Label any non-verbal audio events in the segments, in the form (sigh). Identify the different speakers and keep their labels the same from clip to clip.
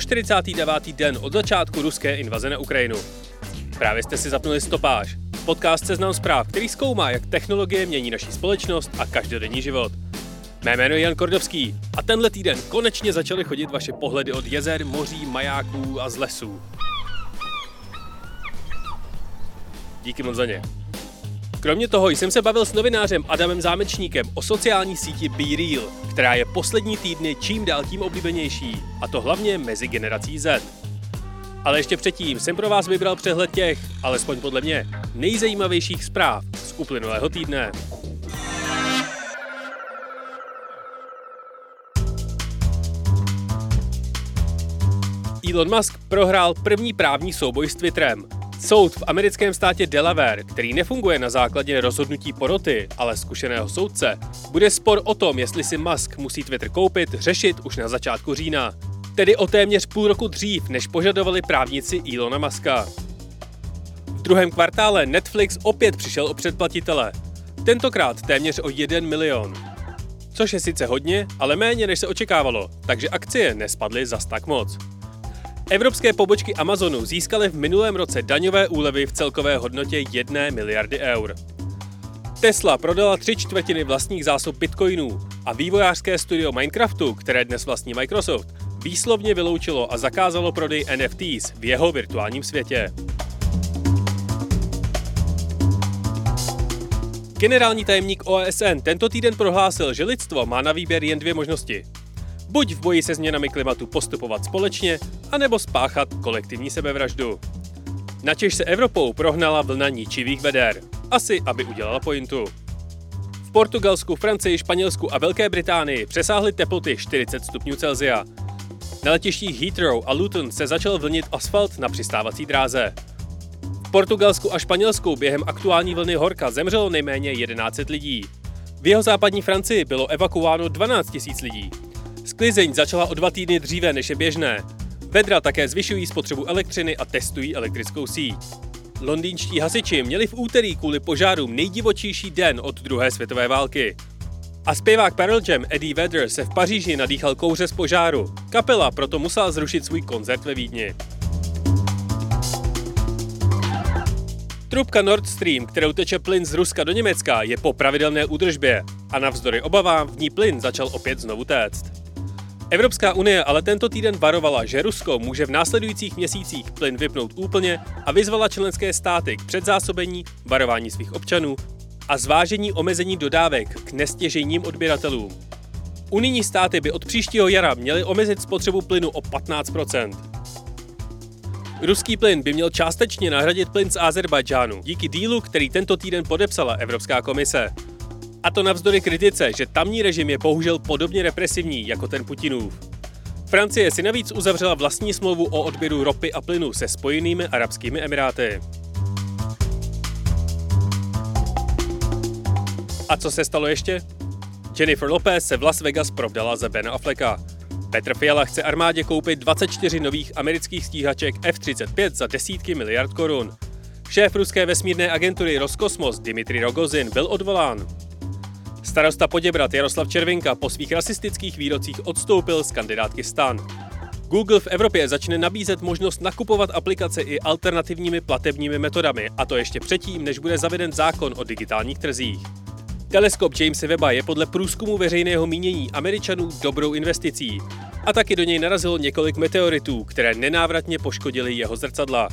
Speaker 1: 149. den od začátku ruské invaze na Ukrajinu. Právě jste si zapnuli stopáž, podcast Seznam zpráv, který zkoumá, jak technologie mění naši společnost a každodenní život. Mé jméno je Jan Kordovský a tenhle týden konečně začaly chodit vaše pohledy od jezer, moří, majáků a z lesů. Díky moc za ně. Kromě toho jsem se bavil s novinářem Adamem Zámečníkem o sociální síti Be Real, která je poslední týdny čím dál tím oblíbenější, a to hlavně mezi generací Z. Ale ještě předtím jsem pro vás vybral přehled těch, alespoň podle mě, nejzajímavějších zpráv z uplynulého týdne. Elon Musk prohrál první právní souboj s Twitterem. Soud v americkém státě Delaware, který nefunguje na základě rozhodnutí poroty, ale zkušeného soudce, bude spor o tom, jestli si Musk musí Twitter koupit, řešit už na začátku října. Tedy o téměř půl roku dřív, než požadovali právníci Elona Muska. V druhém kvartále Netflix opět přišel o předplatitele. Tentokrát téměř o 1 milion. Což je sice hodně, ale méně než se očekávalo, takže akcie nespadly zas tak moc. Evropské pobočky Amazonu získaly v minulém roce daňové úlevy v celkové hodnotě 1 miliardy eur. Tesla prodala tři čtvrtiny vlastních zásob bitcoinů a vývojářské studio Minecraftu, které dnes vlastní Microsoft, výslovně vyloučilo a zakázalo prodej NFTs v jeho virtuálním světě. Generální tajemník OSN tento týden prohlásil, že lidstvo má na výběr jen dvě možnosti. Buď v boji se změnami klimatu postupovat společně, anebo spáchat kolektivní sebevraždu. Načež se Evropou prohnala vlna ničivých veder. Asi, aby udělala pointu. V Portugalsku, Francii, Španělsku a Velké Británii přesáhly teploty 40 stupňů Celsia. Na letištích Heathrow a Luton se začal vlnit asfalt na přistávací dráze. V Portugalsku a Španělsku během aktuální vlny horka zemřelo nejméně 11 lidí. V jeho západní Francii bylo evakuováno 12 000 lidí. Sklizeň začala o dva týdny dříve než je běžné. Vedra také zvyšují spotřebu elektřiny a testují elektrickou síť. Londýnští hasiči měli v úterý kvůli požárům nejdivočejší den od druhé světové války. A zpěvák Pearl Jam Eddie Vedder se v Paříži nadýchal kouře z požáru. Kapela proto musela zrušit svůj koncert ve Vídni. Trubka Nord Stream, kterou teče plyn z Ruska do Německa, je po pravidelné údržbě a navzdory obavám v ní plyn začal opět znovu téct. Evropská unie ale tento týden varovala, že Rusko může v následujících měsících plyn vypnout úplně a vyzvala členské státy k předzásobení, varování svých občanů a zvážení omezení dodávek k nestěžejním odběratelům. Unijní státy by od příštího jara měly omezit spotřebu plynu o 15% Ruský plyn by měl částečně nahradit plyn z Azerbajdžánu díky dílu, který tento týden podepsala Evropská komise. A to navzdory kritice, že tamní režim je bohužel podobně represivní jako ten Putinův. Francie si navíc uzavřela vlastní smlouvu o odběru ropy a plynu se spojenými arabskými emiráty. A co se stalo ještě? Jennifer Lopez se v Las Vegas provdala za Ben Afflecka. Petr Fiala chce armádě koupit 24 nových amerických stíhaček F-35 za desítky miliard korun. Šéf ruské vesmírné agentury Roskosmos Dimitri Rogozin byl odvolán. Starosta Poděbrat Jaroslav Červinka po svých rasistických výrocích odstoupil z kandidátky stan. Google v Evropě začne nabízet možnost nakupovat aplikace i alternativními platebními metodami, a to ještě předtím, než bude zaveden zákon o digitálních trzích. Teleskop Jamesa Webba je podle průzkumu veřejného mínění Američanů dobrou investicí. A taky do něj narazilo několik meteoritů, které nenávratně poškodily jeho zrcadla.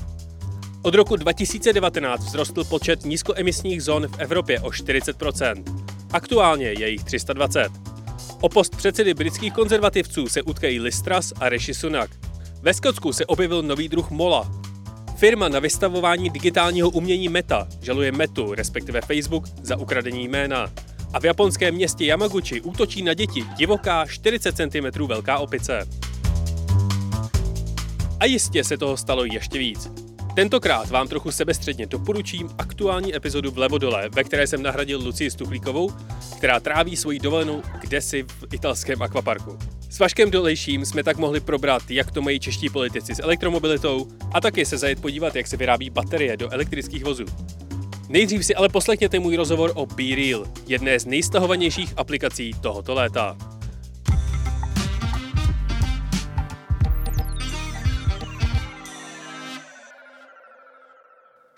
Speaker 1: Od roku 2019 vzrostl počet nízkoemisních zón v Evropě o 40 Aktuálně je jich 320. O post předsedy britských konzervativců se utkají Listras a Rishi Sunak. Ve Skotsku se objevil nový druh mola. Firma na vystavování digitálního umění Meta žaluje Metu, respektive Facebook, za ukradení jména. A v japonském městě Yamaguchi útočí na děti divoká 40 cm velká opice. A jistě se toho stalo ještě víc. Tentokrát vám trochu sebestředně doporučím aktuální epizodu Vlevo dole, ve které jsem nahradil Lucii Stuchlíkovou, která tráví svoji dovolenou kdesi v italském akvaparku. S Vaškem Dolejším jsme tak mohli probrat, jak to mají čeští politici s elektromobilitou a taky se zajet podívat, jak se vyrábí baterie do elektrických vozů. Nejdřív si ale poslechněte můj rozhovor o BeReal, jedné z nejstahovanějších aplikací tohoto léta.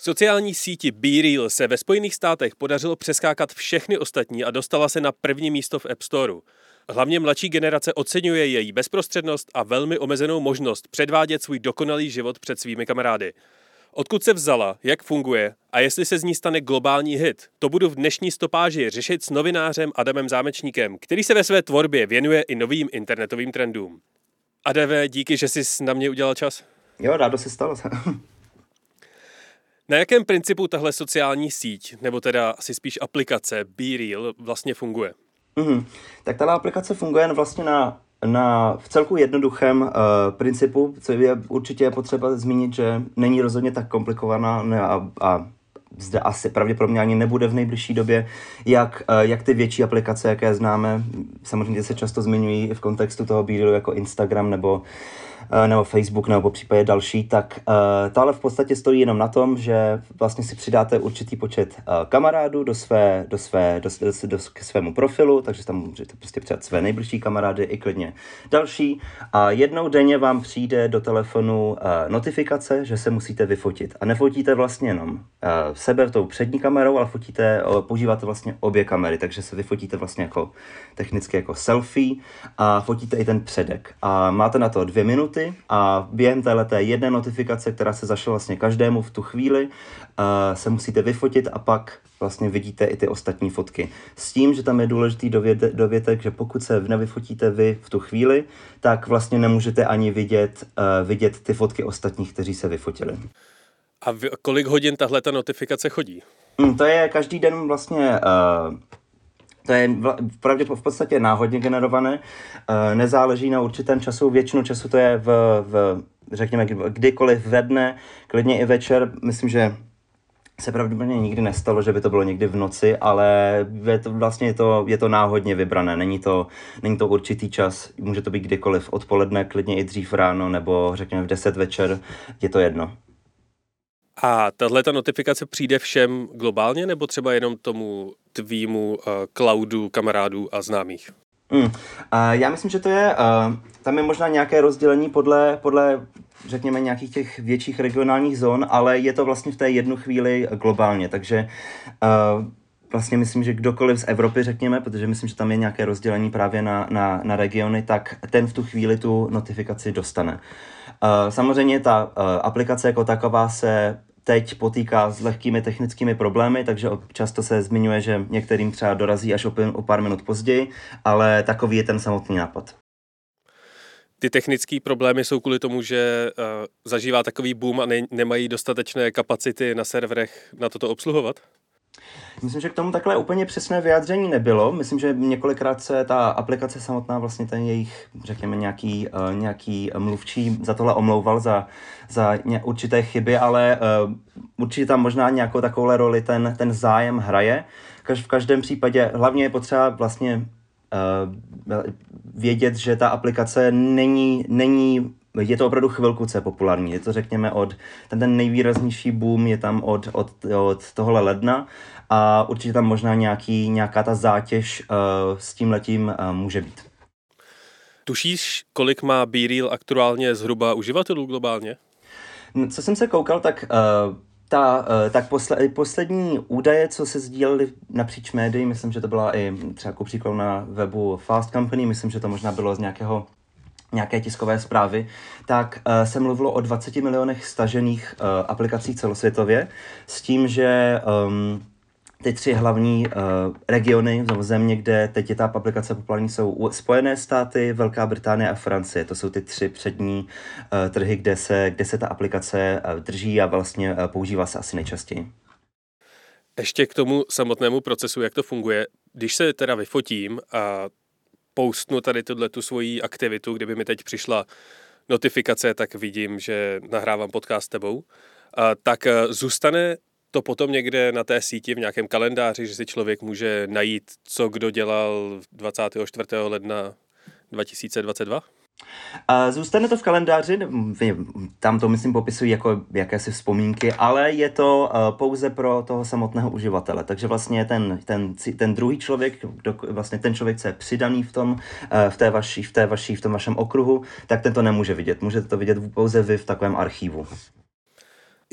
Speaker 1: Sociální síti BeReal se ve Spojených státech podařilo přeskákat všechny ostatní a dostala se na první místo v App Storeu. Hlavně mladší generace oceňuje její bezprostřednost a velmi omezenou možnost předvádět svůj dokonalý život před svými kamarády. Odkud se vzala, jak funguje a jestli se z ní stane globální hit, to budu v dnešní stopáži řešit s novinářem Adamem Zámečníkem, který se ve své tvorbě věnuje i novým internetovým trendům. Adeve, díky, že jsi na mě udělal čas.
Speaker 2: Jo, rádo se stalo.
Speaker 1: Na jakém principu tahle sociální síť, nebo teda asi spíš aplikace BeReal vlastně funguje?
Speaker 2: Mm-hmm. Tak ta aplikace funguje vlastně na, na v celku jednoduchém uh, principu, co je určitě potřeba zmínit, že není rozhodně tak komplikovaná ne, a, a zde asi pravděpodobně ani nebude v nejbližší době, jak, uh, jak ty větší aplikace, jaké známe, samozřejmě se často zmiňují v kontextu toho BeRealu jako Instagram nebo Eh, nebo Facebook nebo případě další, tak to ale v podstatě stojí jenom na tom, že vlastně si přidáte určitý počet uh, kamarádů do své, do své, do, do, do, k svému profilu, takže tam můžete prostě přidat své nejbližší kamarády i klidně další. A jednou denně vám přijde do telefonu notifikace, že se musíte vyfotit. A nefotíte vlastně jenom sebe tou přední kamerou, ale fotíte, používáte vlastně obě kamery, takže se vyfotíte vlastně jako technicky jako selfie a fotíte i ten předek. A máte na to dvě minuty minuty a během této jedné notifikace, která se zašla vlastně každému v tu chvíli, uh, se musíte vyfotit a pak vlastně vidíte i ty ostatní fotky. S tím, že tam je důležitý dovět, dovětek, že pokud se nevyfotíte vy v tu chvíli, tak vlastně nemůžete ani vidět, uh, vidět ty fotky ostatních, kteří se vyfotili.
Speaker 1: A v, kolik hodin tahle ta notifikace chodí?
Speaker 2: Mm, to je každý den vlastně uh, to je pravdě v podstatě náhodně generované, eh, nezáleží na určitém času, většinu času to je v, v řekněme, kdykoliv ve dne, klidně i večer, myslím, že se pravděpodobně nikdy nestalo, že by to bylo někdy v noci, ale je to, vlastně je to, je to náhodně vybrané, není to, není to určitý čas, může to být kdykoliv, odpoledne, klidně i dřív ráno, nebo řekněme v 10 večer, je to jedno.
Speaker 1: A tahle ta notifikace přijde všem globálně, nebo třeba jenom tomu tvýmu uh, cloudu kamarádů a známých?
Speaker 2: Mm. Uh, já myslím, že to je, uh, tam je možná nějaké rozdělení podle, podle řekněme, nějakých těch větších regionálních zón, ale je to vlastně v té jednu chvíli globálně, takže uh, vlastně myslím, že kdokoliv z Evropy, řekněme, protože myslím, že tam je nějaké rozdělení právě na, na, na regiony, tak ten v tu chvíli tu notifikaci dostane. Uh, samozřejmě ta uh, aplikace jako taková se teď potýká s lehkými technickými problémy, takže často se zmiňuje, že některým třeba dorazí až o pár minut později, ale takový je ten samotný nápad.
Speaker 1: Ty technické problémy jsou kvůli tomu, že uh, zažívá takový boom a ne- nemají dostatečné kapacity na serverech na toto obsluhovat?
Speaker 2: Myslím, že k tomu takhle úplně přesné vyjádření nebylo. Myslím, že několikrát se ta aplikace samotná, vlastně ten jejich, řekněme, nějaký, uh, nějaký mluvčí za tohle omlouval za, za ně, určité chyby, ale uh, určitě tam možná nějakou takovou roli ten, ten zájem hraje. Kaž, v každém případě hlavně je potřeba vlastně uh, vědět, že ta aplikace není, není je to opravdu chvilku, co je populární. Je to, řekněme, od, ten, ten nejvýraznější boom je tam od, od, od tohle ledna a určitě tam možná nějaký, nějaká ta zátěž uh, s tím letím uh, může být.
Speaker 1: Tušíš, kolik má BeReal aktuálně zhruba uživatelů globálně?
Speaker 2: No, co jsem se koukal, tak uh, ta, tak posle, poslední údaje, co se sdílely napříč médií, myslím, že to byla i třeba příklad na webu Fast Company, myslím, že to možná bylo z nějakého nějaké tiskové zprávy, tak uh, se mluvilo o 20 milionech stažených uh, aplikací celosvětově, s tím, že um, ty tři hlavní uh, regiony nebo země, kde teď je ta aplikace populární, jsou Spojené státy, Velká Británie a Francie. To jsou ty tři přední uh, trhy, kde se, kde se ta aplikace uh, drží a vlastně uh, používá se asi nejčastěji.
Speaker 1: Ještě k tomu samotnému procesu, jak to funguje. Když se teda vyfotím a postnu tady tuhle tu svoji aktivitu, kdyby mi teď přišla notifikace, tak vidím, že nahrávám podcast s tebou. A, tak eh, zůstane to potom někde na té síti v nějakém kalendáři, že si člověk může najít, co kdo dělal 24. ledna 2022?
Speaker 2: Zůstane to v kalendáři, tam to myslím popisují jako jakési vzpomínky, ale je to eh, pouze pro toho samotného uživatele. Takže vlastně ten, ten, ten druhý člověk, vlastně ten člověk, co je přidaný v tom, eh, v té vaší, v té vaší, v tom vašem okruhu, tak ten to nemůže vidět. Můžete to vidět pouze vy v takovém archivu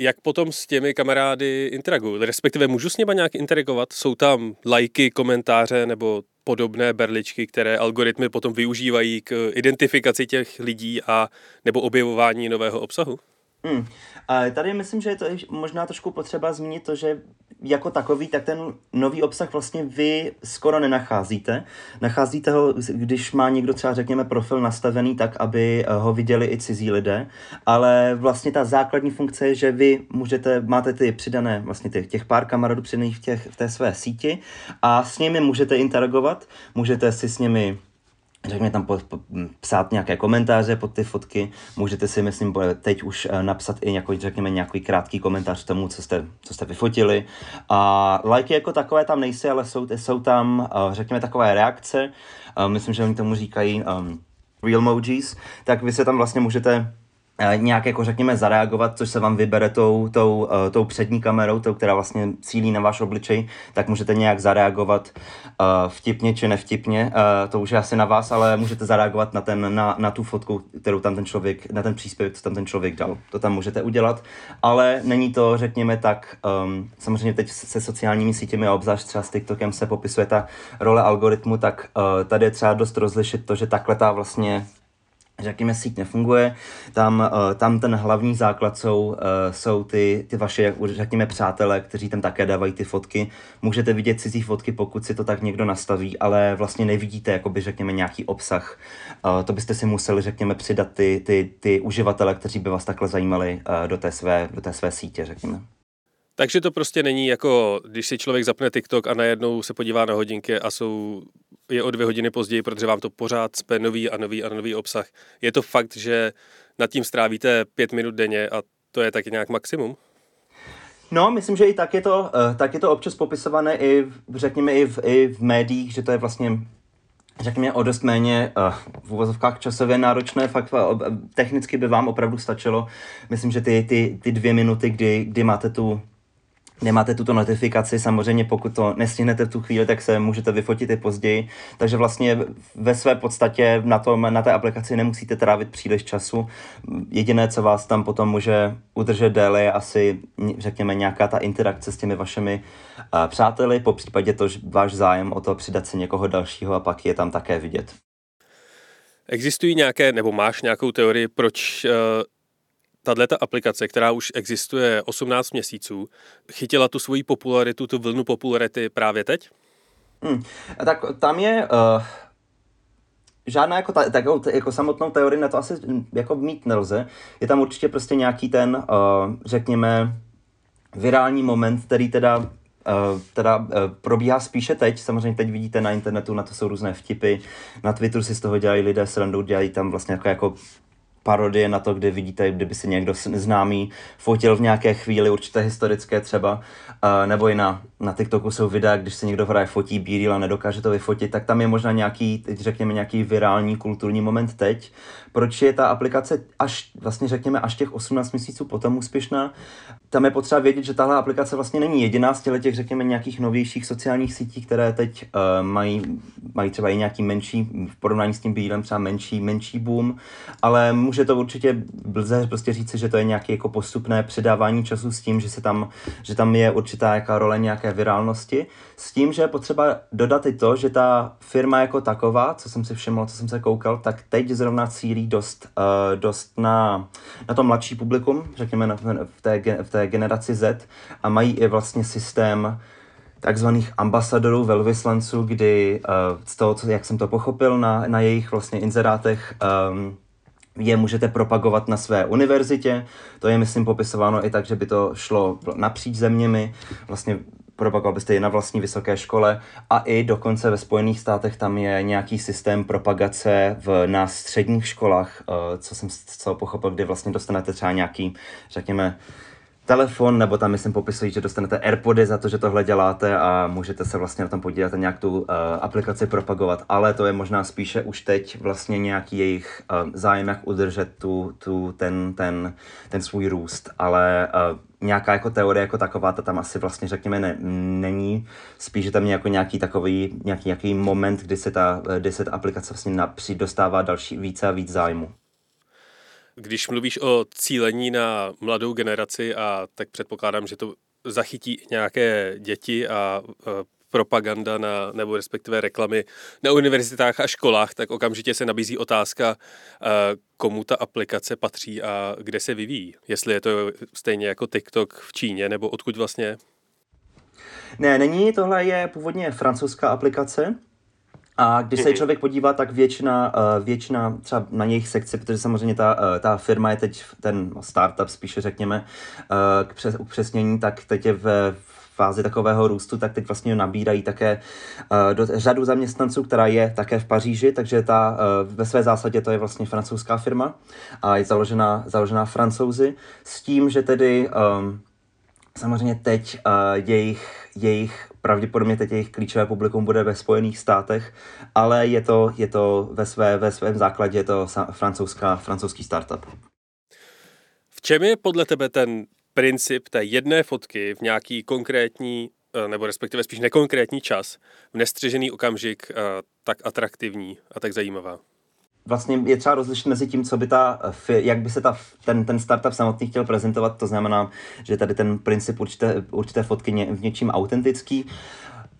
Speaker 1: jak potom s těmi kamarády interaguju? Respektive můžu s nimi nějak interagovat? Jsou tam lajky, komentáře nebo podobné berličky, které algoritmy potom využívají k identifikaci těch lidí a nebo objevování nového obsahu?
Speaker 2: Hmm. A tady myslím, že je to možná trošku potřeba zmínit to, že jako takový, tak ten nový obsah vlastně vy skoro nenacházíte. Nacházíte ho, když má někdo třeba, řekněme, profil nastavený tak, aby eh, ho viděli i cizí lidé, ale vlastně ta základní funkce je, že vy můžete, máte ty přidané, vlastně těch, těch pár kamarádů přidaných v, těch, v té své síti a s nimi můžete interagovat, můžete si s nimi řekněme tam po, po, psát nějaké komentáře pod ty fotky, můžete si, myslím, teď už eh, napsat i nějaký, řekněme, nějaký krátký komentář tomu, co jste, co jste vyfotili. A lajky jako takové tam nejsou, ale jsou, jsou tam, eh, řekněme, takové reakce, myslím, že oni tomu říkají um, real emojis, tak vy se tam vlastně můžete Eh, nějak jako řekněme zareagovat, což se vám vybere tou, tou, uh, tou přední kamerou, tou, která vlastně cílí na váš obličej, tak můžete nějak zareagovat uh, vtipně či nevtipně, uh, to už je asi na vás, ale můžete zareagovat na, ten, na, na tu fotku, kterou tam ten člověk, na ten příspěvek, co tam ten člověk dal. To tam můžete udělat, ale není to, řekněme tak, um, samozřejmě teď se sociálními sítěmi a obzvlášť třeba s TikTokem se popisuje ta role algoritmu, tak uh, tady je třeba dost rozlišit to, že takhle ta vlastně řekněme, síť nefunguje, tam, uh, tam ten hlavní základ jsou, uh, jsou ty, ty vaše, řekněme, přátelé, kteří tam také dávají ty fotky. Můžete vidět cizí fotky, pokud si to tak někdo nastaví, ale vlastně nevidíte, jakoby, řekněme, nějaký obsah. Uh, to byste si museli, řekněme, přidat ty, ty, ty uživatele, kteří by vás takhle zajímali do, té své, do té své sítě, řekněme.
Speaker 1: Takže to prostě není jako, když si člověk zapne TikTok a najednou se podívá na hodinky a jsou je o dvě hodiny později, protože vám to pořád spe nový a nový a nový obsah. Je to fakt, že nad tím strávíte pět minut denně a to je taky nějak maximum?
Speaker 2: No, myslím, že i tak je to, uh, tak je to občas popisované i, řekněme, i v, i v médiích, že to je vlastně řekněme, o dost méně uh, v uvozovkách časově náročné, fakt uh, technicky by vám opravdu stačilo. Myslím, že ty, ty, ty dvě minuty, kdy, kdy máte tu nemáte tuto notifikaci, samozřejmě pokud to nestihnete v tu chvíli, tak se můžete vyfotit i později, takže vlastně ve své podstatě na, tom, na té aplikaci nemusíte trávit příliš času. Jediné, co vás tam potom může udržet déle, je asi, řekněme, nějaká ta interakce s těmi vašimi uh, přáteli, po případě to váš zájem o to přidat si někoho dalšího a pak je tam také vidět.
Speaker 1: Existují nějaké, nebo máš nějakou teorii, proč uh tato aplikace, která už existuje 18 měsíců, chytila tu svoji popularitu, tu vlnu popularity právě teď?
Speaker 2: Hmm. Tak tam je uh, žádná jako, ta, tak, jako, samotnou teorii na to asi jako mít nelze. Je tam určitě prostě nějaký ten, uh, řekněme, virální moment, který teda Uh, teda probíhá spíše teď, samozřejmě teď vidíte na internetu, na to jsou různé vtipy, na Twitteru si z toho dělají lidé srandu, dělají tam vlastně jako, jako parodie na to, kde vidíte, kdyby si někdo známý fotil v nějaké chvíli určité historické třeba, uh, nebo i na, na TikToku jsou videa, když se někdo hraje fotí bílý a nedokáže to vyfotit, tak tam je možná nějaký, teď řekněme, nějaký virální kulturní moment teď. Proč je ta aplikace až, vlastně řekněme, až těch 18 měsíců potom úspěšná? Tam je potřeba vědět, že tahle aplikace vlastně není jediná z těch, řekněme, nějakých novějších sociálních sítí, které teď uh, mají, mají třeba i nějaký menší, v porovnání s tím bílem třeba menší, menší boom, ale může to určitě lze prostě říci, že to je nějaké jako postupné předávání času s tím, že, se tam, že tam je určitá jaká role nějaké virálnosti, s tím, že je potřeba dodat i to, že ta firma jako taková, co jsem si všiml, co jsem se koukal, tak teď zrovna cílí dost, uh, dost na, na to mladší publikum, řekněme na, v, té, v té generaci Z a mají i vlastně systém takzvaných ambasadorů, velvyslanců, kdy uh, z toho, jak jsem to pochopil na, na jejich vlastně inzerátech, um, je můžete propagovat na své univerzitě. To je, myslím, popisováno i tak, že by to šlo napříč zeměmi. Vlastně propagoval byste je na vlastní vysoké škole a i dokonce ve Spojených státech tam je nějaký systém propagace v, na středních školách, uh, co jsem co pochopil, kdy vlastně dostanete třeba nějaký, řekněme, telefon, nebo tam myslím popisují, že dostanete Airpody za to, že tohle děláte a můžete se vlastně na tom podívat a nějak tu uh, aplikaci propagovat, ale to je možná spíše už teď vlastně nějaký jejich uh, zájem, jak udržet tu, tu, ten, ten, ten svůj růst, ale uh, nějaká jako teorie jako taková, ta tam asi vlastně řekněme ne, není, spíš je tam jako nějaký takový, nějaký, nějaký moment, kdy se ta, kdy se ta aplikace vlastně napřít dostává další více a víc zájmu.
Speaker 1: Když mluvíš o cílení na mladou generaci, a tak předpokládám, že to zachytí nějaké děti a propaganda na, nebo respektive reklamy na univerzitách a školách, tak okamžitě se nabízí otázka, komu ta aplikace patří a kde se vyvíjí. Jestli je to stejně jako TikTok v Číně, nebo odkud vlastně?
Speaker 2: Ne, není, tohle je původně francouzská aplikace, a když se mhm. člověk podívá, tak většina, uh, většina třeba na jejich sekci, protože samozřejmě ta, uh, ta firma je teď ten startup spíše řekněme, uh, k přes, upřesnění, tak teď je v fázi takového růstu, tak teď vlastně nabírají také uh, do, řadu zaměstnanců, která je také v Paříži, takže ta uh, ve své zásadě to je vlastně francouzská firma a je založená, založená francouzi s tím, že tedy um, samozřejmě teď uh, jejich, jejich pravděpodobně teď jejich klíčové publikum bude ve Spojených státech, ale je to, je to ve, své, ve svém základě je to francouzská, francouzský startup.
Speaker 1: V čem je podle tebe ten princip té jedné fotky v nějaký konkrétní, eh, nebo respektive spíš nekonkrétní čas, v nestřežený okamžik eh, tak atraktivní a tak zajímavá?
Speaker 2: Vlastně je třeba rozlišit mezi tím, co by ta, jak by se ta, ten, ten startup samotný chtěl prezentovat, to znamená, že tady ten princip určité, určité fotky ně, v něčím autentický.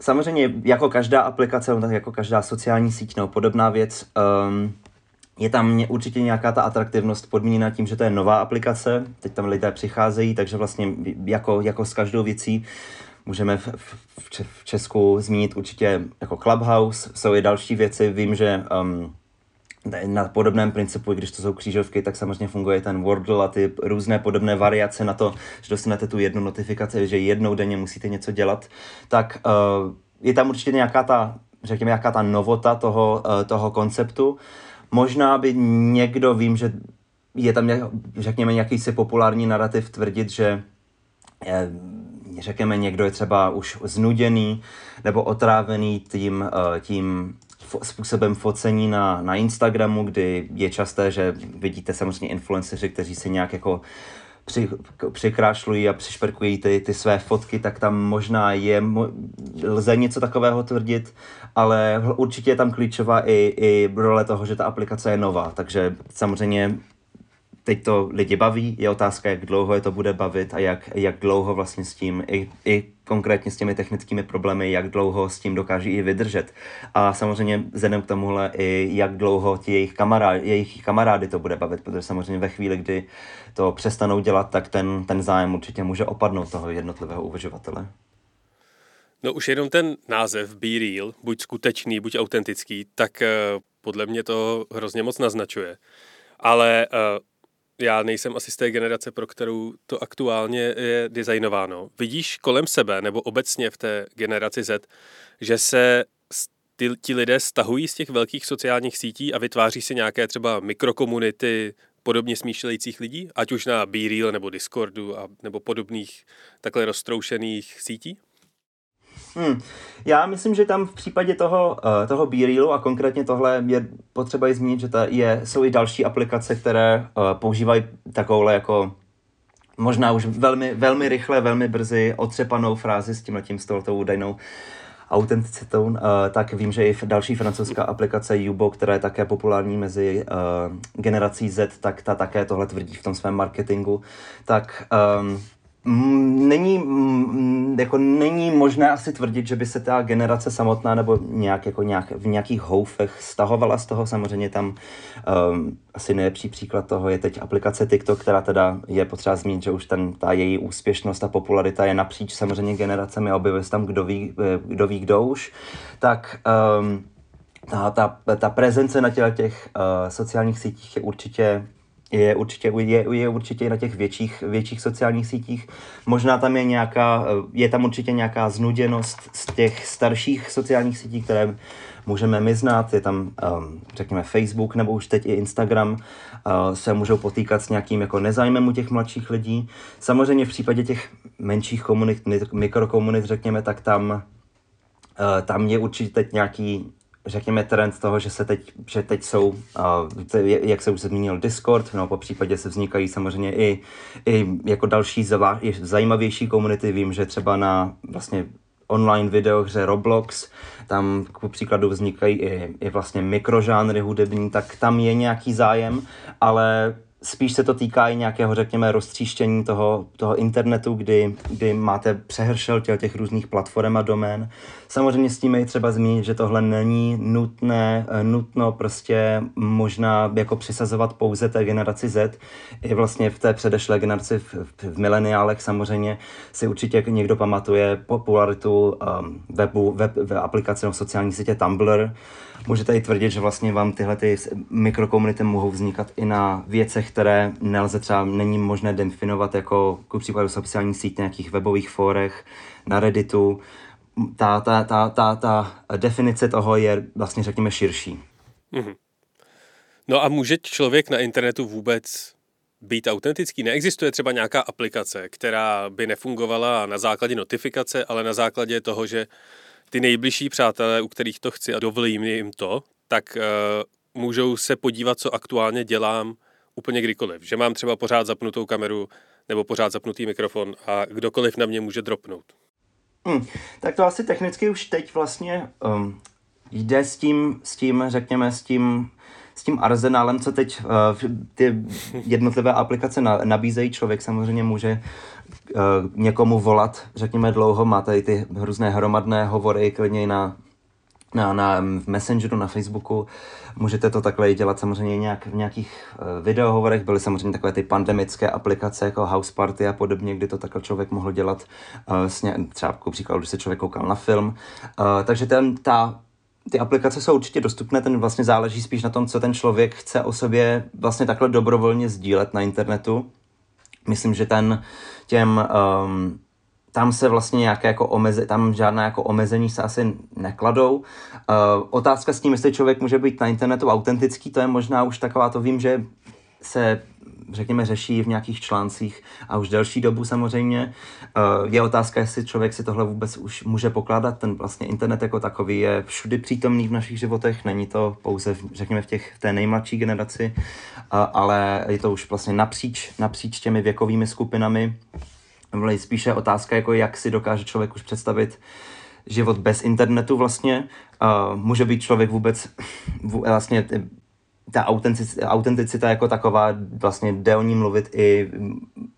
Speaker 2: Samozřejmě jako každá aplikace, jako každá sociální síť nebo podobná věc, um, je tam určitě nějaká ta atraktivnost podmíněna tím, že to je nová aplikace, teď tam lidé přicházejí, takže vlastně jako, jako s každou věcí můžeme v, v, v Česku zmínit určitě jako Clubhouse, jsou i další věci, vím, že um, na podobném principu, když to jsou křížovky, tak samozřejmě funguje ten Wordle a ty různé podobné variace na to, že dostanete tu jednu notifikaci, že jednou denně musíte něco dělat, tak uh, je tam určitě nějaká ta, řekněme, nějaká ta novota toho, uh, toho konceptu. Možná by někdo, vím, že je tam, řekněme, nějaký si populární narrativ tvrdit, že je, řekněme, někdo je třeba už znuděný nebo otrávený tím, uh, tím způsobem focení na, na Instagramu, kdy je časté, že vidíte samozřejmě influenceři, kteří se nějak jako při, přikrášlují a přišperkují ty, ty své fotky, tak tam možná je, lze něco takového tvrdit, ale určitě je tam klíčová i, i role toho, že ta aplikace je nová, takže samozřejmě teď to lidi baví, je otázka, jak dlouho je to bude bavit a jak, jak dlouho vlastně s tím, i, i konkrétně s těmi technickými problémy, jak dlouho s tím dokáží i vydržet. A samozřejmě vzhledem k tomuhle i jak dlouho ti jejich, kamarádi, jejich kamarády to bude bavit, protože samozřejmě ve chvíli, kdy to přestanou dělat, tak ten, ten zájem určitě může opadnout toho jednotlivého uvažovatele.
Speaker 1: No už jenom ten název Be Real, buď skutečný, buď autentický, tak uh, podle mě to hrozně moc naznačuje. Ale uh, já nejsem asi z té generace, pro kterou to aktuálně je designováno. Vidíš kolem sebe, nebo obecně v té generaci Z, že se ty, ti lidé stahují z těch velkých sociálních sítí a vytváří si nějaké třeba mikrokomunity podobně smýšlejících lidí, ať už na BeReal nebo Discordu a, nebo podobných takhle roztroušených sítí?
Speaker 2: Hmm. Já myslím, že tam v případě toho, uh, toho BeRealu a konkrétně tohle je potřeba i zmínit, že ta je, jsou i další aplikace, které uh, používají takovouhle jako možná už velmi, velmi rychle, velmi brzy otřepanou frázi s tímhletím s touhletou údajnou autenticitou, uh, tak vím, že i další francouzská aplikace Yubo, která je také populární mezi uh, generací Z, tak ta také tohle tvrdí v tom svém marketingu. Tak um, není, mm, jako není možné asi tvrdit, že by se ta generace samotná nebo nějak, jako nějak, v nějakých houfech stahovala z toho. Samozřejmě tam um, asi nejlepší příklad toho je teď aplikace TikTok, která teda je potřeba zmínit, že už ten, ta její úspěšnost a popularita je napříč samozřejmě generacemi a objevuje se tam kdo ví, eh, kdo ví, kdo už. Tak um, ta, ta, ta prezence na těch, těch uh, sociálních sítích je určitě je určitě, je, je určitě na těch větších, větších sociálních sítích. Možná tam je nějaká, je tam určitě nějaká znuděnost z těch starších sociálních sítí, které můžeme my znát. Je tam, um, řekněme, Facebook nebo už teď i Instagram, uh, se můžou potýkat s nějakým jako nezájmem u těch mladších lidí. Samozřejmě v případě těch menších komunit, mikrokomunit, řekněme, tak tam, uh, tam je určitě teď nějaký řekněme, trend toho, že se teď, že teď jsou, jak se už zmínil, Discord, no po případě se vznikají samozřejmě i, i jako další zavá, zajímavější komunity. Vím, že třeba na vlastně online videohře Roblox, tam k příkladu vznikají i, i vlastně mikrožánry hudební, tak tam je nějaký zájem, ale spíš se to týká i nějakého, řekněme, roztříštění toho, toho internetu, kdy, kdy máte přehršel těch, těch různých platform a domén. Samozřejmě s tím je třeba zmínit, že tohle není nutné, eh, nutno prostě možná jako přisazovat pouze té generaci Z. I vlastně v té předešlé generaci, v, v mileniálech samozřejmě si určitě někdo pamatuje popularitu um, webu, web, web aplikace v sociální sítě Tumblr, můžete i tvrdit, že vlastně vám tyhle ty mikrokomunity mohou vznikat i na věcech, které nelze třeba, není možné definovat jako ku příkladu sociální síť nějakých webových fórech, na Redditu. Ta, ta, ta, ta, ta definice toho je vlastně, řekněme, širší. Mm-hmm.
Speaker 1: No a může člověk na internetu vůbec být autentický? Neexistuje třeba nějaká aplikace, která by nefungovala na základě notifikace, ale na základě toho, že ty nejbližší přátelé, u kterých to chci a dovolím jim to, tak uh, můžou se podívat, co aktuálně dělám úplně kdykoliv. Že mám třeba pořád zapnutou kameru nebo pořád zapnutý mikrofon a kdokoliv na mě může dropnout.
Speaker 2: Hmm, tak to asi technicky už teď vlastně um, jde s tím, s tím, řekněme, s tím s tím arzenálem, co teď uh, ty jednotlivé aplikace na, nabízejí, člověk samozřejmě může uh, někomu volat, řekněme dlouho, má tady ty různé hromadné hovory, klidně na, na, na v Messengeru, na Facebooku. Můžete to takhle dělat samozřejmě nějak, v nějakých uh, videohovorech. Byly samozřejmě takové ty pandemické aplikace jako House Party a podobně, kdy to takhle člověk mohl dělat uh, s ně, třeba jako příklad, když se člověk koukal na film. Uh, takže ten, ta ty aplikace jsou určitě dostupné, ten vlastně záleží spíš na tom, co ten člověk chce o sobě vlastně takhle dobrovolně sdílet na internetu. Myslím, že ten těm, um, tam se vlastně nějaké jako omeze, tam žádná jako omezení se asi nekladou. Uh, otázka s tím, jestli člověk může být na internetu autentický, to je možná už taková, to vím, že se řekněme, řeší v nějakých článcích a už delší dobu samozřejmě. Eh, je otázka, jestli člověk si tohle vůbec už může pokládat. Ten vlastně internet jako takový je všudy přítomný v našich životech, není to pouze, řekněme, v, těch, v té nejmladší generaci, eh, ale je to už vlastně napříč, napříč těmi věkovými skupinami. Spíše otázka, jako jak si dokáže člověk už představit život bez internetu vlastně. Uh, může být člověk vůbec vlastně ta autenticita, jako taková, vlastně jde o ní mluvit i,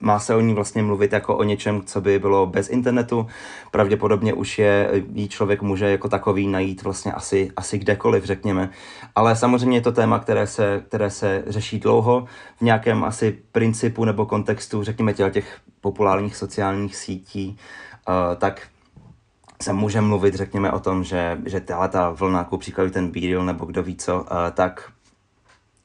Speaker 2: má se o ní vlastně mluvit jako o něčem, co by bylo bez internetu. Pravděpodobně už je, jí člověk může jako takový najít vlastně asi, asi kdekoliv, řekněme. Ale samozřejmě je to téma, které se, které se řeší dlouho v nějakém asi principu nebo kontextu, řekněme těch, těch populárních sociálních sítí, uh, tak se může mluvit, řekněme, o tom, že, že tahle ta vlna, jako příkladu ten Beatle nebo kdo ví co, uh, tak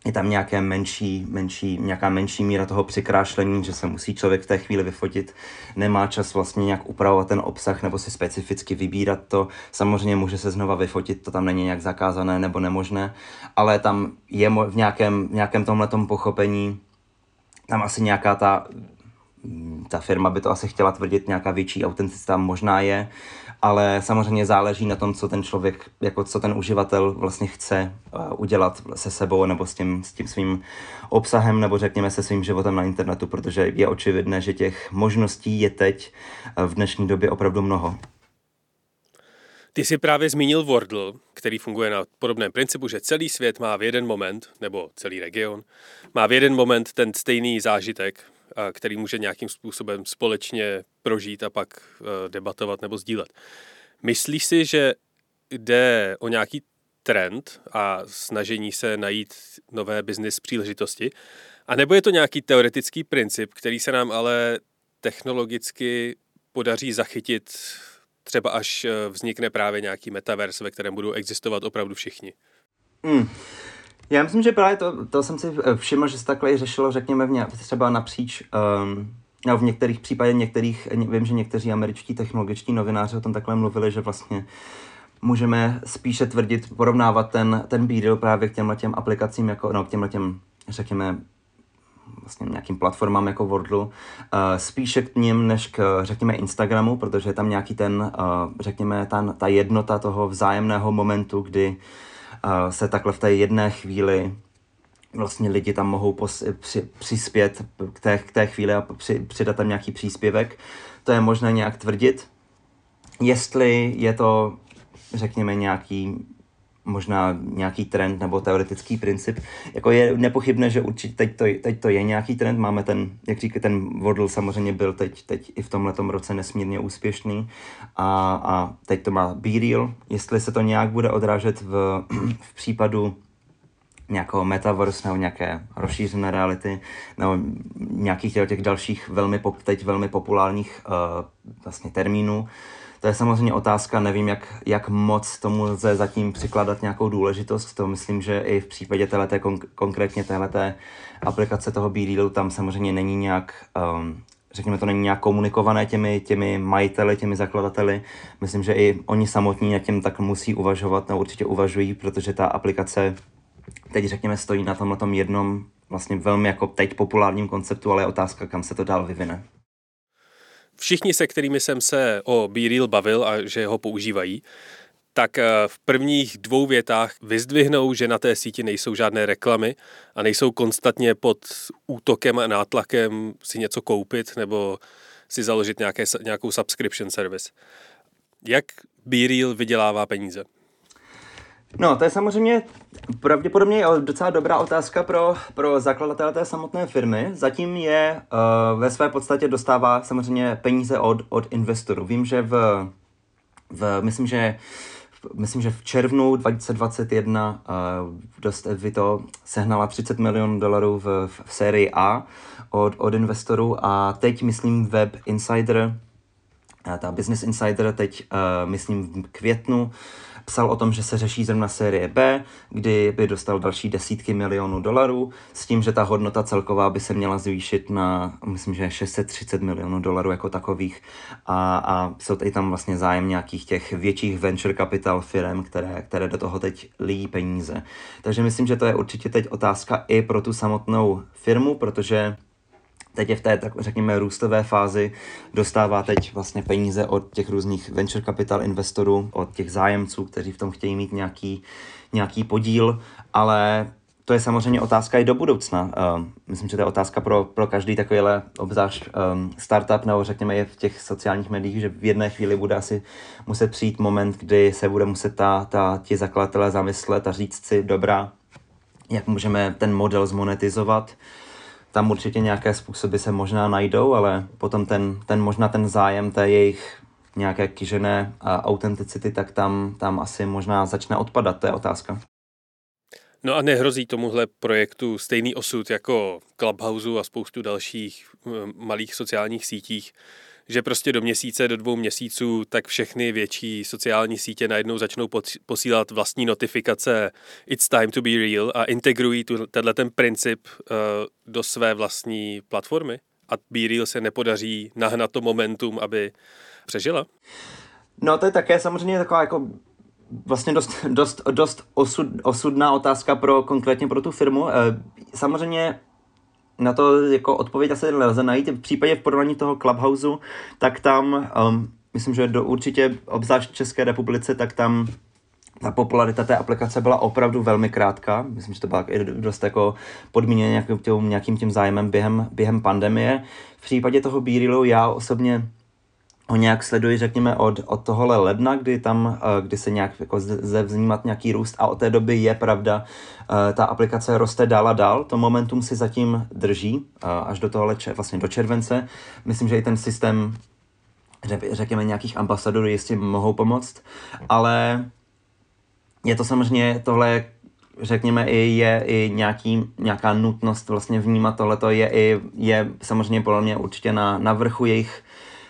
Speaker 2: je tam nějaké menší, menší, nějaká menší míra toho přikrášlení, že se musí člověk v té chvíli vyfotit, nemá čas vlastně nějak upravovat ten obsah nebo si specificky vybírat to. Samozřejmě může se znova vyfotit, to tam není nějak zakázané nebo nemožné, ale tam je v nějakém, v nějakém tomhletom pochopení tam asi nějaká ta ta firma by to asi chtěla tvrdit, nějaká větší autenticita možná je, ale samozřejmě záleží na tom, co ten člověk, jako co ten uživatel vlastně chce uh, udělat se sebou nebo s tím, s tím svým obsahem nebo řekněme se svým životem na internetu, protože je očividné, že těch možností je teď uh, v dnešní době opravdu mnoho.
Speaker 1: Ty jsi právě zmínil Wordle, který funguje na podobném principu, že celý svět má v jeden moment, nebo celý region, má v jeden moment ten stejný zážitek, který může nějakým způsobem společně prožít a pak e, debatovat nebo sdílet. Myslíš si, že jde o nějaký trend a snažení se najít nové business příležitosti? A nebo je to nějaký teoretický princip, který se nám ale technologicky podaří zachytit třeba až e, vznikne právě nějaký metaverse, ve kterém budou existovat opravdu všichni?
Speaker 2: Hmm. Já myslím, že právě to, to jsem si všiml, že se takhle řešilo, řekněme, v ně, třeba napříč um, No, v některých případech, některých, vím, že někteří američtí technologičtí novináři o tom takhle mluvili, že vlastně můžeme spíše tvrdit, porovnávat ten, ten b právě k těmhle těm aplikacím, jako, no, k těmhle těm, řekněme, vlastně nějakým platformám jako Wordlu, uh, spíše k ním než k, řekněme, Instagramu, protože je tam nějaký ten, uh, řekněme, ta, ta jednota toho vzájemného momentu, kdy uh, se takhle v té jedné chvíli vlastně lidi tam mohou pos, při, přispět k té, k té chvíli a při, přidat tam nějaký příspěvek. To je možné nějak tvrdit. Jestli je to, řekněme, nějaký možná nějaký trend nebo teoretický princip. Jako je nepochybné, že určitě teď to, teď to je nějaký trend. Máme ten, jak říkáte, ten Wordle samozřejmě byl teď, teď i v tomhle roce nesmírně úspěšný a, a teď to má Be Real. Jestli se to nějak bude odrážet v, (clears throat) v případu nějakého metaverse nebo nějaké rozšířené reality nebo nějakých těch, dalších velmi, teď velmi populárních uh, vlastně termínů. To je samozřejmě otázka, nevím, jak, jak moc tomu lze zatím přikládat nějakou důležitost. To myslím, že i v případě téhleté, kon, konkrétně téhleté aplikace toho b tam samozřejmě není nějak um, řekněme, to není nějak komunikované těmi, těmi majiteli, těmi zakladateli. Myslím, že i oni samotní nad tím tak musí uvažovat, nebo určitě uvažují, protože ta aplikace teď řekněme stojí na tom jednom vlastně velmi jako teď populárním konceptu, ale je otázka, kam se to dál vyvine.
Speaker 1: Všichni, se kterými jsem se o BeReal bavil a že ho používají, tak eh, v prvních dvou větách vyzdvihnou, že na té síti nejsou žádné reklamy a nejsou konstantně pod útokem a nátlakem si něco koupit nebo si založit nějaké, nějakou subscription service. Jak BeReal vydělává peníze?
Speaker 2: No, to je samozřejmě pravděpodobně docela dobrá otázka pro, pro zakladatele té samotné firmy. Zatím je uh, ve své podstatě dostává samozřejmě peníze od, od investorů. Vím, že v, v myslím, že myslím, že v červnu 2021 uh, dost, vy to sehnala 30 milionů dolarů v, v, v sérii A od, od investorů a teď myslím Web Insider, ta Business Insider teď, uh, myslím v květnu, Psal o tom, že se řeší zrovna série B, kdy by dostal další desítky milionů dolarů, s tím, že ta hodnota celková by se měla zvýšit na, myslím, že 630 milionů dolarů jako takových. A, a jsou tady tam vlastně zájem nějakých těch větších venture capital firm, které, které do toho teď líjí peníze. Takže myslím, že to je určitě teď otázka i pro tu samotnou firmu, protože teď je v té, tak řekněme, růstové fázi, dostává teď vlastně peníze od těch různých venture capital investorů, od těch zájemců, kteří v tom chtějí mít nějaký, nějaký podíl, ale to je samozřejmě otázka i do budoucna. Uh, myslím, že to je otázka pro, pro každý takovýhle obzvlášť um, startup, nebo řekněme je v těch sociálních médiích, že v jedné chvíli bude asi muset přijít moment, kdy se bude muset ta, ta, ti zakladatelé zamyslet a říct si, dobrá, jak můžeme ten model zmonetizovat, tam určitě nějaké způsoby se možná najdou, ale potom ten, ten možná ten zájem té jejich nějaké kyžené autenticity, tak tam, tam asi možná začne odpadat, to je otázka.
Speaker 1: No a nehrozí tomuhle projektu stejný osud jako Clubhouse a spoustu dalších malých sociálních sítích, že prostě do měsíce, do dvou měsíců, tak všechny větší sociální sítě najednou začnou posílat vlastní notifikace It's time to be real a integrují tenhle ten princip uh, do své vlastní platformy a Be Real se nepodaří nahnat to momentum, aby přežila?
Speaker 2: No to je také samozřejmě taková jako vlastně dost, dost, dost osud, osudná otázka pro konkrétně pro tu firmu. Eh, samozřejmě na to jako odpověď asi nelze najít. V případě v porovnání toho Clubhouse, tak tam, um, myslím, že do určitě, obzvlášť České republice, tak tam ta popularita té aplikace byla opravdu velmi krátká. Myslím, že to byla i dost jako podmíněně nějakým tím, nějakým tím zájemem během, během pandemie. V případě toho Beerilu já osobně ho nějak sleduji, řekněme, od, od tohohle ledna, kdy tam, eh, kdy se nějak jako zde vnímat nějaký růst. A od té doby je pravda, eh, ta aplikace roste dál a dál, to momentum si zatím drží eh, až do tohle, vlastně do července. Myslím, že i ten systém, řekněme, nějakých ambasadorů jistě mohou pomoct, ale je to samozřejmě tohle řekněme, i je i nějaký, nějaká nutnost vlastně vnímat tohleto, je i, je samozřejmě podle mě určitě na, na vrchu jejich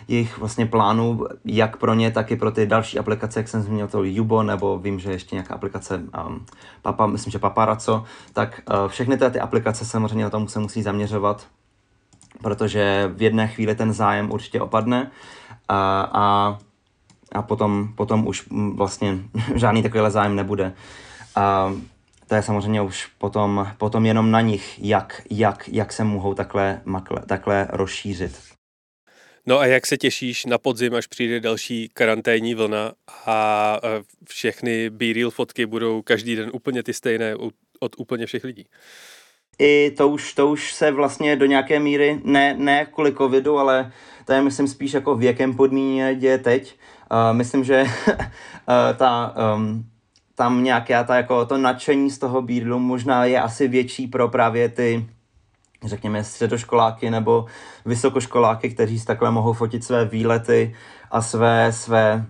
Speaker 2: jejich vlastně plánů, jak pro ně, tak i pro ty další aplikace, jak jsem zmínil to Yubo, nebo vím, že ještě nějaká aplikace um, Papa, myslím, že Paparazzo, tak uh, všechny ty aplikace samozřejmě na tom se musí zaměřovat, protože v jedné chvíli ten zájem určitě opadne a, a, a potom, potom už vlastně (laughs) žádný takovýhle zájem nebude. A to je samozřejmě už potom, potom jenom na nich, jak, jak, jak se mohou takhle, makle, takhle rozšířit.
Speaker 1: No a jak se těšíš na podzim, až přijde další karanténní vlna a všechny b fotky budou každý den úplně ty stejné od úplně všech lidí?
Speaker 2: I to už, to už se vlastně do nějaké míry, ne, ne kvůli covidu, ale to je myslím spíš jako věkem podmíně děje teď. Uh, myslím, že uh, (laughs) ta, um, tam nějaké ta, jako to nadšení z toho bídlu možná je asi větší pro právě ty řekněme středoškoláky nebo vysokoškoláky, kteří takhle mohou fotit své výlety a své, své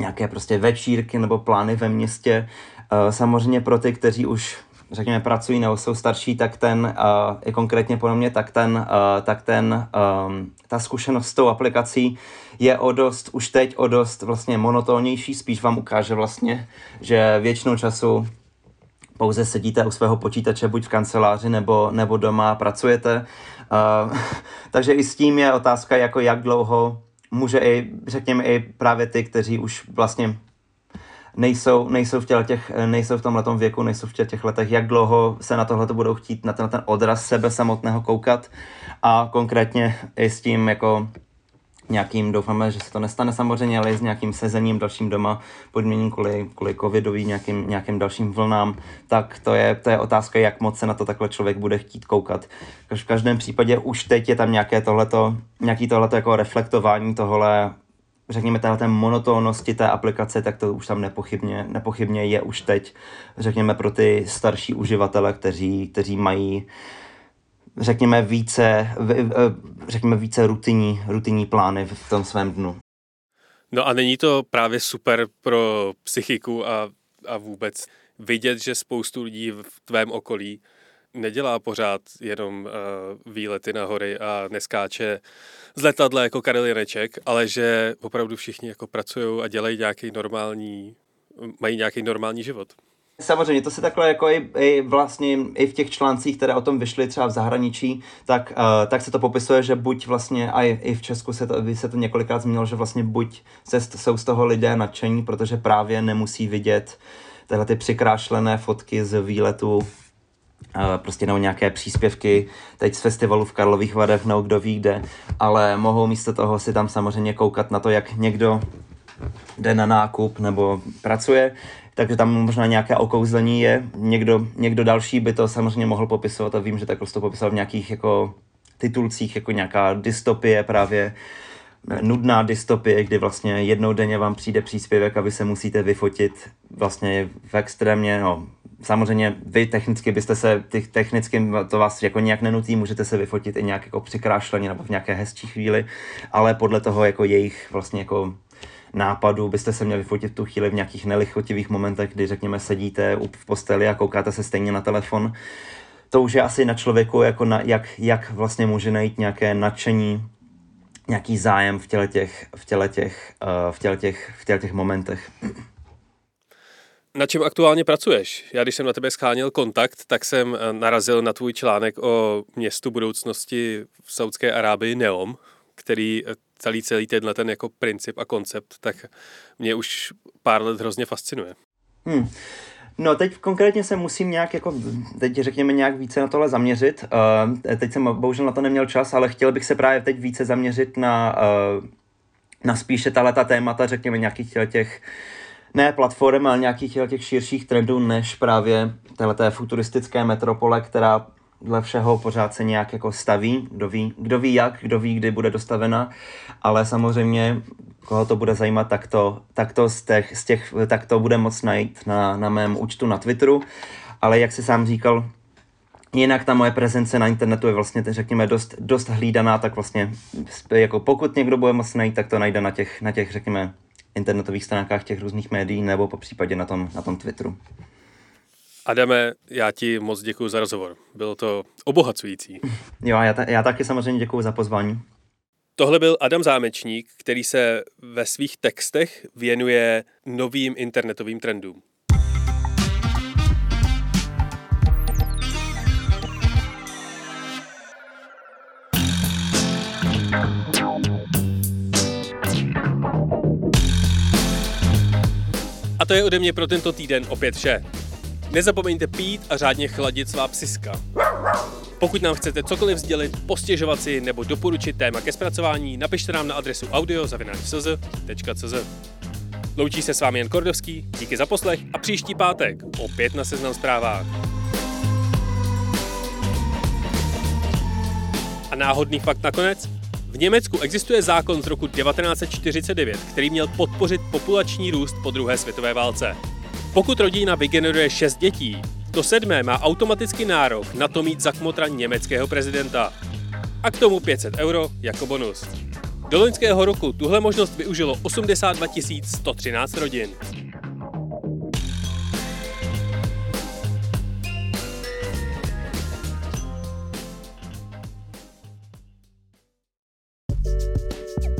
Speaker 2: nějaké prostě večírky nebo plány ve městě. Uh, samozřejmě pro ty, kteří už řekněme, pracují nebo jsou starší, tak ten, uh, i konkrétně pro mě, tak ten, uh, tak ten, um, ta zkušenost s tou aplikací je o dost, už teď o dost vlastně monotónnější, spíš vám ukáže vlastně, že většinou času pouze sedíte u svého počítače, buď v kanceláři nebo, nebo doma pracujete. Uh, (laughs) takže i s tím je otázka, jako jak dlouho může i, řekněme, i právě ty, kteří už vlastně nejsou, nejsou, v těch, nejsou v tomhle věku, nejsou v těch letech, jak dlouho se na tohle budou chtít, na ten, na ten odraz sebe samotného koukat a konkrétně i s tím jako nějakým, doufáme, že se to nestane samozřejmě, ale i s nějakým sezením dalším doma podmíněným kvůli, kvůli covidový, nějakým, nějakým dalším vlnám, tak to je, to je otázka, jak moc se na to takhle člověk bude chtít koukat. V každém případě už teď je tam nějaké tohleto, nějaký tohleto jako reflektování tohle řekněme, té monotónnosti té aplikace, tak to už tam nepochybně, nepochybně je už teď, řekněme, pro ty starší uživatele, kteří, kteří mají řekněme více, řekněme více rutinní, rutinní plány v tom svém dnu.
Speaker 1: No a není to právě super pro psychiku a, a vůbec vidět, že spoustu lidí v tvém okolí nedělá pořád jenom uh, výlety na hory a neskáče z letadla jako Karel Janeček, ale že opravdu všichni jako pracují a dělají nějaký normální, mají nějaký normální život.
Speaker 2: Samozřejmě, to se takhle jako i, i vlastně i v těch článcích, které o tom vyšly třeba v zahraničí, tak, uh, tak se to popisuje, že buď vlastně, a i, i v Česku se to, se to několikrát zmínilo, že vlastně buď se, jsou z toho lidé nadšení, protože právě nemusí vidět tyhle ty přikrášlené fotky z výletu prostě nebo nějaké příspěvky teď z festivalu v Karlových Varech, nebo kdo ví kde, ale mohou místo toho si tam samozřejmě koukat na to, jak někdo jde na nákup nebo pracuje, takže tam možná nějaké okouzlení je. Někdo, někdo další by to samozřejmě mohl popisovat a vím, že takhle to popisoval v nějakých jako titulcích, jako nějaká dystopie právě, nudná dystopie, kdy vlastně jednou denně vám přijde příspěvek a vy se musíte vyfotit vlastně v extrémně, no, samozřejmě vy technicky byste se, technicky to vás jako nějak nenutí, můžete se vyfotit i nějak jako přikrášleně nebo v nějaké hezčí chvíli, ale podle toho jako jejich vlastně jako nápadu byste se měli vyfotit v tu chvíli v nějakých nelichotivých momentech, kdy řekněme sedíte v posteli a koukáte se stejně na telefon. To už je asi na člověku, jako na, jak, jak vlastně může najít nějaké nadšení, nějaký zájem v těle těch, v těle těch, uh, v těle těch, v těle těch momentech.
Speaker 1: Na čem aktuálně pracuješ? Já když jsem na tebe scháněl kontakt, tak jsem eh, narazil na tvůj článek o městu budoucnosti v Saudské Arábii Neom, který eh, celý celý tenhle ten jako princip a koncept, tak mě už pár let hrozně fascinuje.
Speaker 2: Hmm. No teď konkrétně se musím nějak jako, teď řekněme nějak více na tohle zaměřit. Uh, teď jsem bohužel na to neměl čas, ale chtěl bych se právě teď více zaměřit na, uh, na spíše tato témata, řekněme nějakých těch ne platform, ale nějakých těch širších trendů, než právě téhleté futuristické metropole, která dle všeho pořád se nějak jako staví, kdo ví, kdo ví jak, kdo ví, kdy bude dostavena, ale samozřejmě koho to bude zajímat, tak to, tak to, z těch, z těch, tak to bude moc najít na, na mém účtu na Twitteru, ale jak si sám říkal, jinak ta moje prezence na internetu je vlastně, řekněme, dost, dost hlídaná, tak vlastně jako pokud někdo bude moc najít, tak to najde na těch, na těch řekněme, internetových stránkách těch různých médií nebo po případě na tom, na tom Twitteru.
Speaker 1: Adame, já ti moc děkuji za rozhovor. Bylo to obohacující. (laughs)
Speaker 2: Jo, já, ta, já taky samozřejmě děkuji za pozvání.
Speaker 1: Tohle byl Adam Zámečník, který se ve svých textech věnuje novým internetovým trendům. A to je ode mě pro tento týden opět vše. Nezapomeňte pít a řádně chladit svá psiska. Pokud nám chcete cokoliv sdělit, postěžovat si nebo doporučit téma ke zpracování, napište nám na adresu audio.cz. Loučí se s vámi Jan Kordovský, díky za poslech a příští pátek opět na Seznam zprávách. A náhodný fakt nakonec? V Německu existuje zákon z roku 1949, který měl podpořit populační růst po druhé světové válce. Pokud rodina vygeneruje 6 dětí, to sedmé má automaticky nárok na to mít za kmotra německého prezidenta. A k tomu 500 euro jako bonus. Do loňského roku tuhle možnost využilo 82 113 rodin.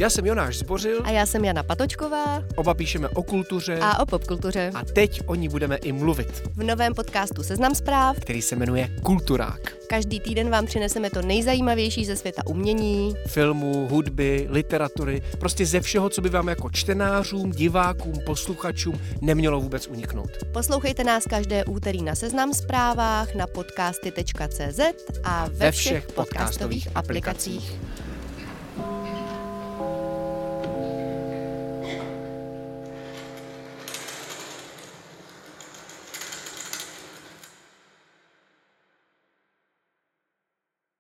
Speaker 3: Já jsem Jonáš Zbořil.
Speaker 4: A já jsem Jana Patočková.
Speaker 3: Oba píšeme o kultuře.
Speaker 4: A o popkultuře.
Speaker 3: A teď o ní budeme i mluvit.
Speaker 4: V novém podcastu Seznam zpráv,
Speaker 3: který se jmenuje Kulturák.
Speaker 4: Každý týden vám přineseme to nejzajímavější ze světa umění,
Speaker 3: filmu, hudby, literatury, prostě ze všeho, co by vám jako čtenářům, divákům, posluchačům nemělo vůbec uniknout.
Speaker 4: Poslouchejte nás každé úterý na Seznam zprávách, na podcasty.cz a ve, ve všech, všech podcastových aplikacích. aplikacích.